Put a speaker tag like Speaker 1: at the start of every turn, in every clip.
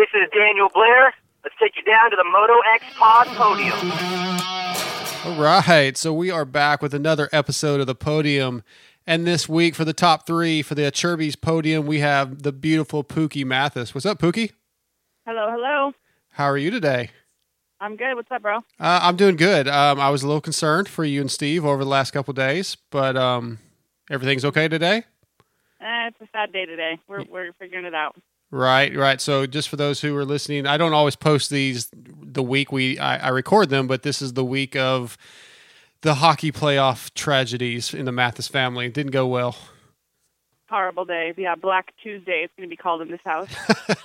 Speaker 1: This is Daniel Blair. Let's take you down to the Moto X Pod podium.
Speaker 2: All right, so we are back with another episode of the podium. And this week for the top three for the Chirby's podium, we have the beautiful Pookie Mathis. What's up, Pookie?
Speaker 3: Hello, hello.
Speaker 2: How are you today?
Speaker 3: I'm good. What's up, bro?
Speaker 2: Uh, I'm doing good. Um, I was a little concerned for you and Steve over the last couple days, but um, everything's okay today.
Speaker 3: Eh, it's a sad day today. We're we're figuring it out.
Speaker 2: Right, right. So just for those who are listening, I don't always post these the week we I, I record them, but this is the week of the hockey playoff tragedies in the Mathis family. It didn't go well.
Speaker 3: Horrible day. Yeah, Black Tuesday. It's going to be called in this house.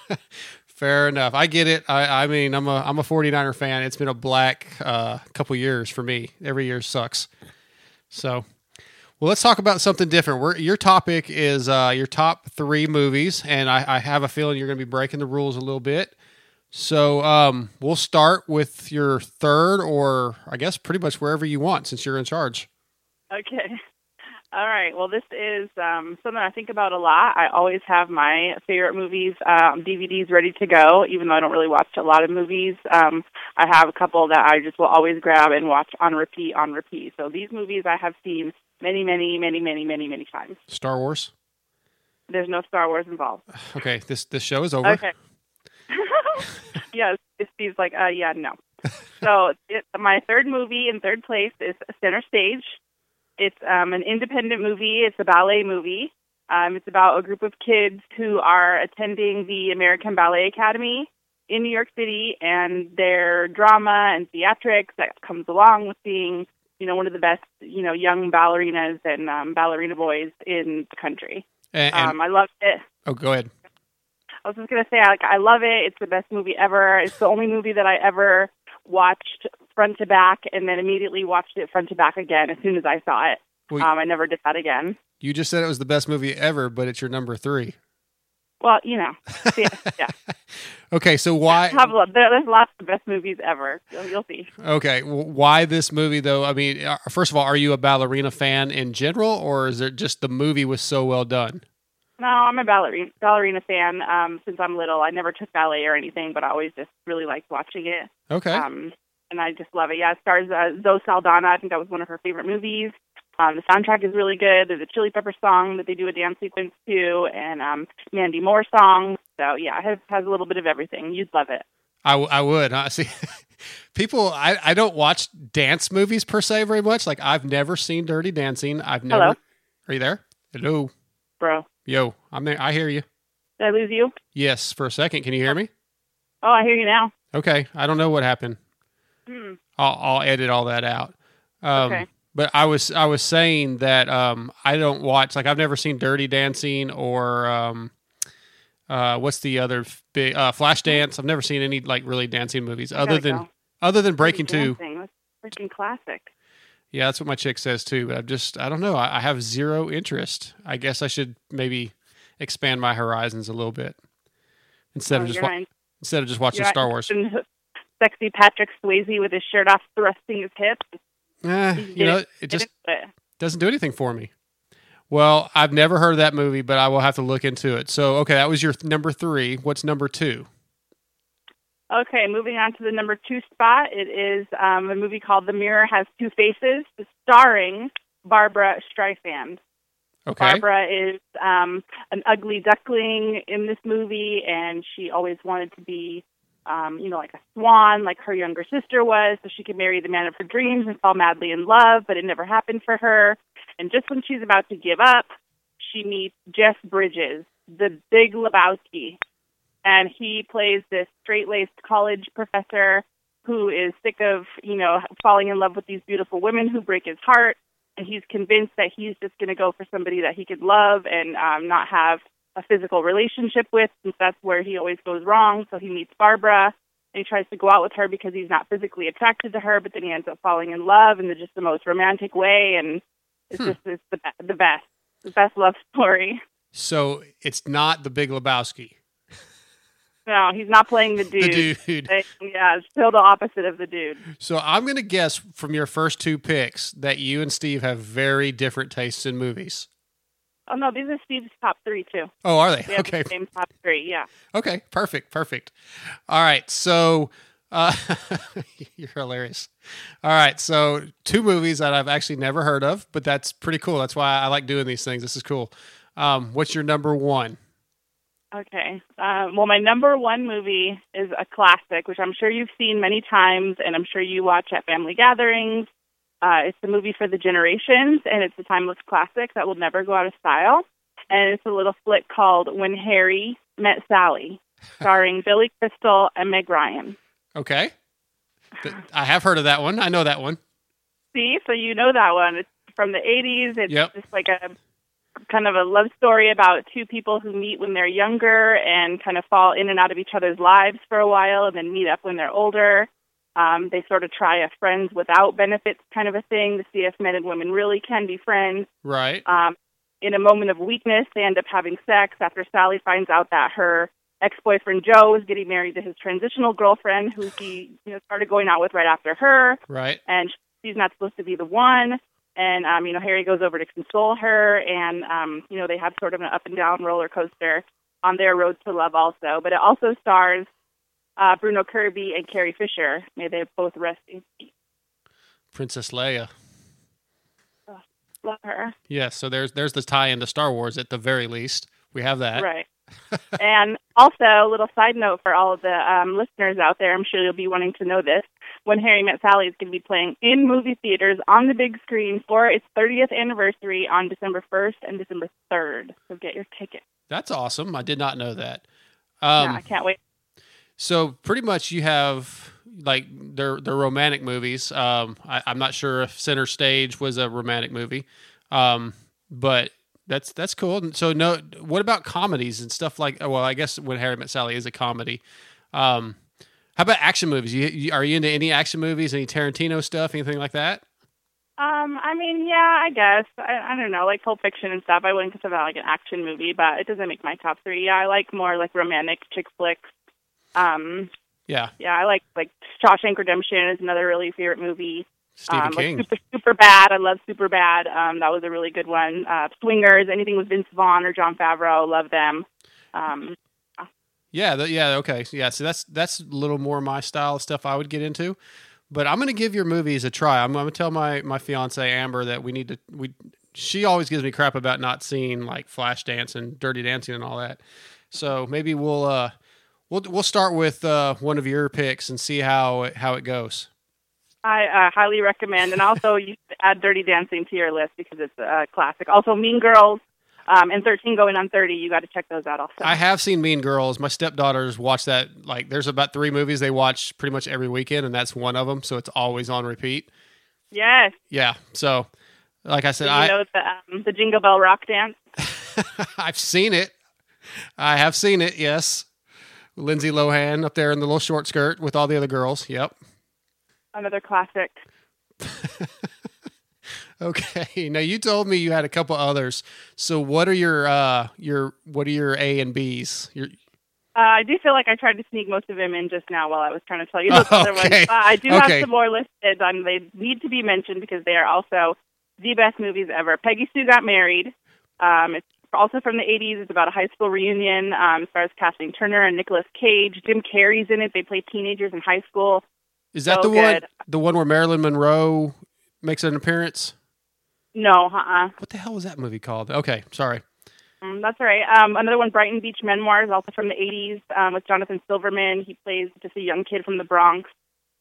Speaker 2: Fair enough. I get it. I, I mean, I'm a I'm a 49er fan. It's been a black uh, couple years for me. Every year sucks. So, well, let's talk about something different. We're, your topic is uh, your top three movies, and I, I have a feeling you're going to be breaking the rules a little bit. So, um, we'll start with your third, or I guess pretty much wherever you want, since you're in charge.
Speaker 3: Okay. All right. Well, this is um, something I think about a lot. I always have my favorite movies um, DVDs ready to go, even though I don't really watch a lot of movies. Um, I have a couple that I just will always grab and watch on repeat, on repeat. So these movies I have seen many, many, many, many, many, many times.
Speaker 2: Star Wars.
Speaker 3: There's no Star Wars involved.
Speaker 2: Okay. This this show is over.
Speaker 3: Okay. yes, Steve's like, uh, yeah, no. so it, my third movie in third place is Center Stage. It's um, an independent movie. It's a ballet movie. Um, it's about a group of kids who are attending the American Ballet Academy in New York City, and their drama and theatrics that comes along with being, you know, one of the best, you know, young ballerinas and um, ballerina boys in the country.
Speaker 2: And, and-
Speaker 3: Um, I loved it.
Speaker 2: oh, go ahead.
Speaker 3: I was just gonna say, like, I love it. It's the best movie ever. It's the only movie that I ever watched front to back, and then immediately watched it front to back again as soon as I saw it.
Speaker 2: Well,
Speaker 3: Um, I never did that again.
Speaker 2: You just said it was the best movie ever, but it's your number three.
Speaker 3: Well, you know, yeah, yeah.
Speaker 2: Okay, so why?
Speaker 3: Have a lot, there, there's lots of best movies ever. You'll, you'll see.
Speaker 2: Okay, w- why this movie though? I mean, uh, first of all, are you a ballerina fan in general, or is it just the movie was so well done?
Speaker 3: No, I'm a ballerina ballerina fan. Um, since I'm little, I never took ballet or anything, but I always just really liked watching it.
Speaker 2: Okay,
Speaker 3: Um, and I just love it. Yeah, it stars uh, Zoe Saldana. I think that was one of her favorite movies. Um, the soundtrack is really good. There's a Chili Pepper song that they do a dance sequence to, and um, Mandy Moore songs. So yeah, it has, has a little bit of everything. You'd love it.
Speaker 2: I, w- I would. Huh? See, people, I, I don't watch dance movies per se very much. Like I've never seen Dirty Dancing. I've never.
Speaker 3: Hello?
Speaker 2: Are you there? Hello,
Speaker 3: Bro,
Speaker 2: yo, I'm there. I hear you.
Speaker 3: did I lose you?
Speaker 2: Yes, for a second. Can you hear me?
Speaker 3: Oh, I hear you now.
Speaker 2: Okay, I don't know what happened.
Speaker 3: Hmm.
Speaker 2: I'll, I'll edit all that out. Um,
Speaker 3: Okay.
Speaker 2: But I was I was saying that um, I don't watch like I've never seen Dirty Dancing or um, uh, what's the other big uh, Flashdance. I've never seen any like really dancing movies other than
Speaker 3: go.
Speaker 2: other than Breaking Two.
Speaker 3: That's freaking classic.
Speaker 2: Yeah, that's what my chick says too. But I'm just I don't know. I, I have zero interest. I guess I should maybe expand my horizons a little bit instead
Speaker 3: Oh,
Speaker 2: of just wa- instead of just watching Star Wars.
Speaker 3: Sexy Patrick Swayze with his shirt off, thrusting his hips.
Speaker 2: Eh, you know, it just
Speaker 3: Get into it.
Speaker 2: doesn't do anything for me. Well, I've never heard of that movie, but I will have to look into it. So, okay, that was your th- number three. What's number two?
Speaker 3: Okay, moving on to the number two spot. It is um, a movie called The Mirror Has Two Faces, starring Barbara Streisand.
Speaker 2: Okay.
Speaker 3: Barbara is um, an ugly duckling in this movie, and she always wanted to be, um, you know, like a swan, like her younger sister was, so she could marry the man of her dreams and fall madly in love, but it never happened for her. And just when she's about to give up, she meets Jeff Bridges, the big Lebowski, and he plays this straight-laced college professor who is sick of, you know, falling in love with these beautiful women who break his heart and he's convinced that he's just going to go for somebody that he could love and um, not have a physical relationship with, since that's where he always goes wrong. So he meets Barbara and he tries to go out with her because he's not physically attracted to her, but then he ends up falling in love in the, just the most romantic way, and it's
Speaker 2: Hmm.
Speaker 3: just it's the the best, the best love story.
Speaker 2: So it's not the Big Lebowski.
Speaker 3: No, he's not playing the dude.
Speaker 2: The dude.
Speaker 3: Yeah, it's still the opposite of the dude.
Speaker 2: So I'm going to guess from your first two picks that you and Steve have very different tastes in movies.
Speaker 3: Oh no, these are Steve's top three too.
Speaker 2: Oh, are they?
Speaker 3: We have
Speaker 2: Okay.
Speaker 3: the same top three. Yeah.
Speaker 2: Okay, perfect, perfect. All right, so uh, you're hilarious. All right, so two movies that I've actually never heard of, but that's pretty cool. That's why I like doing these things. This is cool. Um, what's your number one?
Speaker 3: Okay. Um, well, my number one movie is a classic, which I'm sure you've seen many times, and I'm sure you watch at family gatherings. Uh, it's a movie for the generations, and it's a timeless classic that will never go out of style. And it's a little flick called When Harry Met Sally, starring Billy Crystal and Meg Ryan.
Speaker 2: Okay, I have heard of that one. I know that one.
Speaker 3: See, so you know that one. It's from the 80s. It's
Speaker 2: Yep.
Speaker 3: just like a kind of a love story about two people who meet when they're younger and kind of fall in and out of each other's lives for a while and then meet up when they're older. Um, they sort of try a friends without benefits kind of a thing to see if men and women really can be friends.
Speaker 2: Right.
Speaker 3: Um, in a moment of weakness, they end up having sex after Sally finds out that her ex-boyfriend Joe is getting married to his transitional girlfriend, who he you know started going out with right after her
Speaker 2: Right.
Speaker 3: and she's not supposed to be the one. And um, you know, Harry goes over to console her, and um, you know, they have sort of an up and down roller coaster on their road to love, also. But it also stars uh, Bruno Kirby and Carrie Fisher. May they both rest in peace.
Speaker 2: Princess Leia.
Speaker 3: Love her.
Speaker 2: Yes. So there's there's the tie into Star Wars at the very least. We have that.
Speaker 3: Right. and also, a little side note for all of the um, listeners out there, I'm sure you'll be wanting to know this. When Harry Met Sally is going to be playing in movie theaters on the big screen for its 30th anniversary on December 1st and December 3rd. So get your ticket.
Speaker 2: That's awesome. I did not know that. Um,
Speaker 3: yeah, I can't wait.
Speaker 2: So pretty much you have like they're romantic movies. Um, I, I'm not sure if Center Stage was a romantic movie, um, but that's that's cool. So no, what about comedies and stuff like? Well, I guess when Harry Met Sally is a comedy. Um, how about action movies? You, you, are you into any action movies? Any Tarantino stuff? Anything like that?
Speaker 3: Um, I mean, yeah, I guess. I, I don't know, like Pulp Fiction and stuff. I wouldn't consider that like an action movie, but it doesn't make my top three. Yeah, I like more like romantic chick flicks. Um,
Speaker 2: Yeah,
Speaker 3: yeah, I like like Shawshank Redemption is another really favorite movie.
Speaker 2: Stephen
Speaker 3: um,
Speaker 2: King.
Speaker 3: Like super Superbad. I love Superbad. Um, that was a really good one. Uh, Swingers, anything with Vince Vaughn or Jon Favreau, love them. Um,
Speaker 2: Yeah, th- yeah, okay, yeah. So that's that's a little more my style of stuff I would get into. But I'm going to give your movies a try. I'm going to tell my my fiance Amber that we need to. We she always gives me crap about not seeing like Flashdance and Dirty Dancing and all that. So maybe we'll uh we'll we'll start with uh one of your picks and see how it, how it goes.
Speaker 3: I uh, highly recommend, and also you should add Dirty Dancing to your list because it's a classic. Also, Mean Girls um, and 13 Going on 30. You got to check those out. Also,
Speaker 2: I have seen Mean Girls. My stepdaughters watch that. Like, there's about three movies they watch pretty much every weekend, and that's one of them. So it's always on repeat.
Speaker 3: yes.
Speaker 2: Yeah. So, like I said,
Speaker 3: you
Speaker 2: I
Speaker 3: know the um, the Jingle Bell Rock dance?
Speaker 2: I've seen it. I have seen it. Yes, Lindsay Lohan up there in the little short skirt with all the other girls. Yep.
Speaker 3: Another classic.
Speaker 2: Okay. Now you told me you had a couple others. So what are your uh your what are your A and B's? Your
Speaker 3: Uh, I do feel like I tried to sneak most of them in just now while I was trying to tell you those other ones. Uh, I do
Speaker 2: Okay.
Speaker 3: have some more listed. Um, they need to be mentioned because they are also the best movies ever. Peggy Sue Got Married. Um, it's also from the 80s. It's about a high school reunion. Um, stars Kathleen Turner and Nicolas Cage. Jim Carrey's in it. They play teenagers in high school.
Speaker 2: is that
Speaker 3: So
Speaker 2: the one the one where Marilyn Monroe makes an appearance?
Speaker 3: No, uh-uh.
Speaker 2: What the hell was that movie called? Okay, sorry.
Speaker 3: Um, that's all right. Um, another one, Brighton Beach Memoirs, also from the 80s, um, with Jonathan Silverman. He plays just a young kid from the Bronx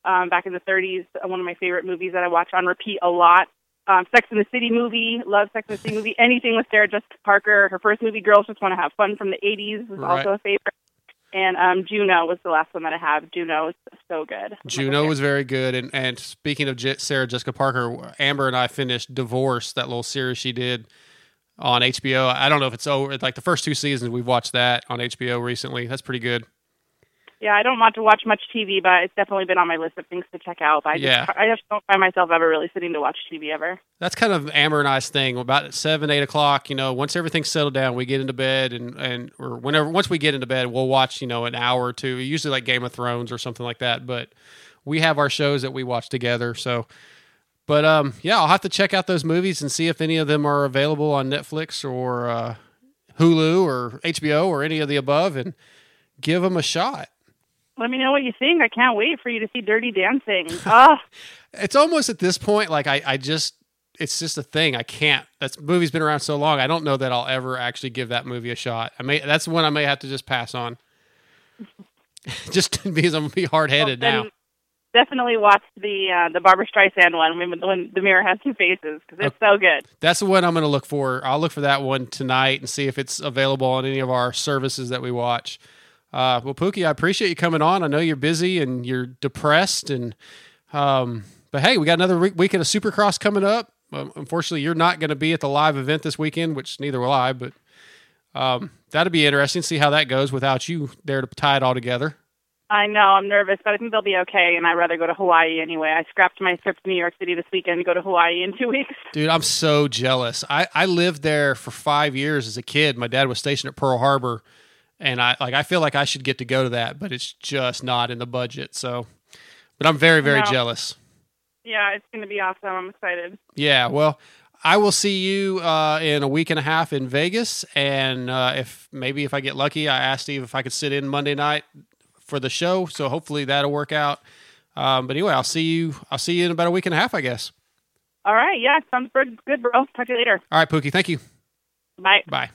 Speaker 3: um, back in the 30s. Uh, one of my favorite movies that I watch on repeat a lot. Um, Sex in the City movie, love Sex in the City movie. Anything with Sarah Jessica Parker. Her first movie, Girls Just Want to Have Fun, from the 80s, was
Speaker 2: Right.
Speaker 3: also a favorite. And um, Juno was the last one that I have. Juno is so good.
Speaker 2: Juno was very good. And and speaking of Je- Sarah Jessica Parker, Amber and I finished Divorce, that little series she did on HBO. I don't know if it's over. Like the first two seasons, we've watched that on HBO recently. That's pretty good.
Speaker 3: Yeah, I don't want to watch much TV, but it's definitely been on my list of things to check out. But I just, I just don't find myself ever really sitting to watch TV ever.
Speaker 2: That's kind of Amber and I's thing. About seven, eight o'clock, you know, once everything's settled down, we get into bed, and and or whenever once we get into bed, we'll watch, you know, an hour or two. Usually like Game of Thrones or something like that. But we have our shows that we watch together. So But um, yeah, I'll have to check out those movies and see if any of them are available on Netflix or uh, Hulu or HBO or any of the above, and give them a shot.
Speaker 3: Let me know what you think. I can't wait for you to see Dirty Dancing. Ah,
Speaker 2: It's almost at this point like I, I just it's just a thing. I can't. That movie's been around so long. I don't know that I'll ever actually give that movie a shot. I may that's one I may have to just pass on. just because I'm gonna be hard headed
Speaker 3: then
Speaker 2: now.
Speaker 3: definitely watch the uh, the Barbara Streisand one when, when the mirror has two faces because it's so good.
Speaker 2: That's the one I'm gonna look for. I'll look for that one tonight and see if it's available on any of our services that we watch. Uh, well, Pookie, I appreciate you coming on. I know you're busy and you're depressed, and um, but hey, we got another week- weekend of Supercross coming up. Um, unfortunately, you're not going to be at the live event this weekend, which neither will I. But um, that'll be interesting. to See how that goes without you there to tie it all together.
Speaker 3: I know I'm nervous, but I think they'll be okay. And I'd rather go to Hawaii anyway. I scrapped my trip to New York City this weekend to go to Hawaii in two weeks.
Speaker 2: Dude, I'm so jealous. I, I lived there for five years as a kid. My dad was stationed at Pearl Harbor, and I like I feel like I should get to go to that, but it's just not in the budget. So, but I'm very very jealous.
Speaker 3: Yeah, it's going to be awesome. I'm excited.
Speaker 2: Yeah, well, I will see you uh, in a week and a half in Vegas, and uh, if maybe if I get lucky, I asked Steve if I could sit in Monday night for the show. So hopefully that'll work out. Um, but anyway, I'll see you. I'll see you in about a week and a half, I guess.
Speaker 3: All right. Yeah, sounds good, bro. Talk to you later.
Speaker 2: All right, Pookie. Thank you.
Speaker 3: Bye.
Speaker 2: Bye.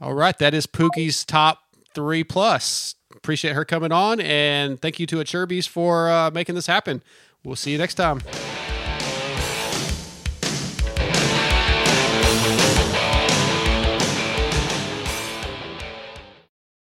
Speaker 2: All right, that is Pookie's top three plus. Appreciate her coming on, and thank you to Achurbies for uh, making this happen. We'll see you next time.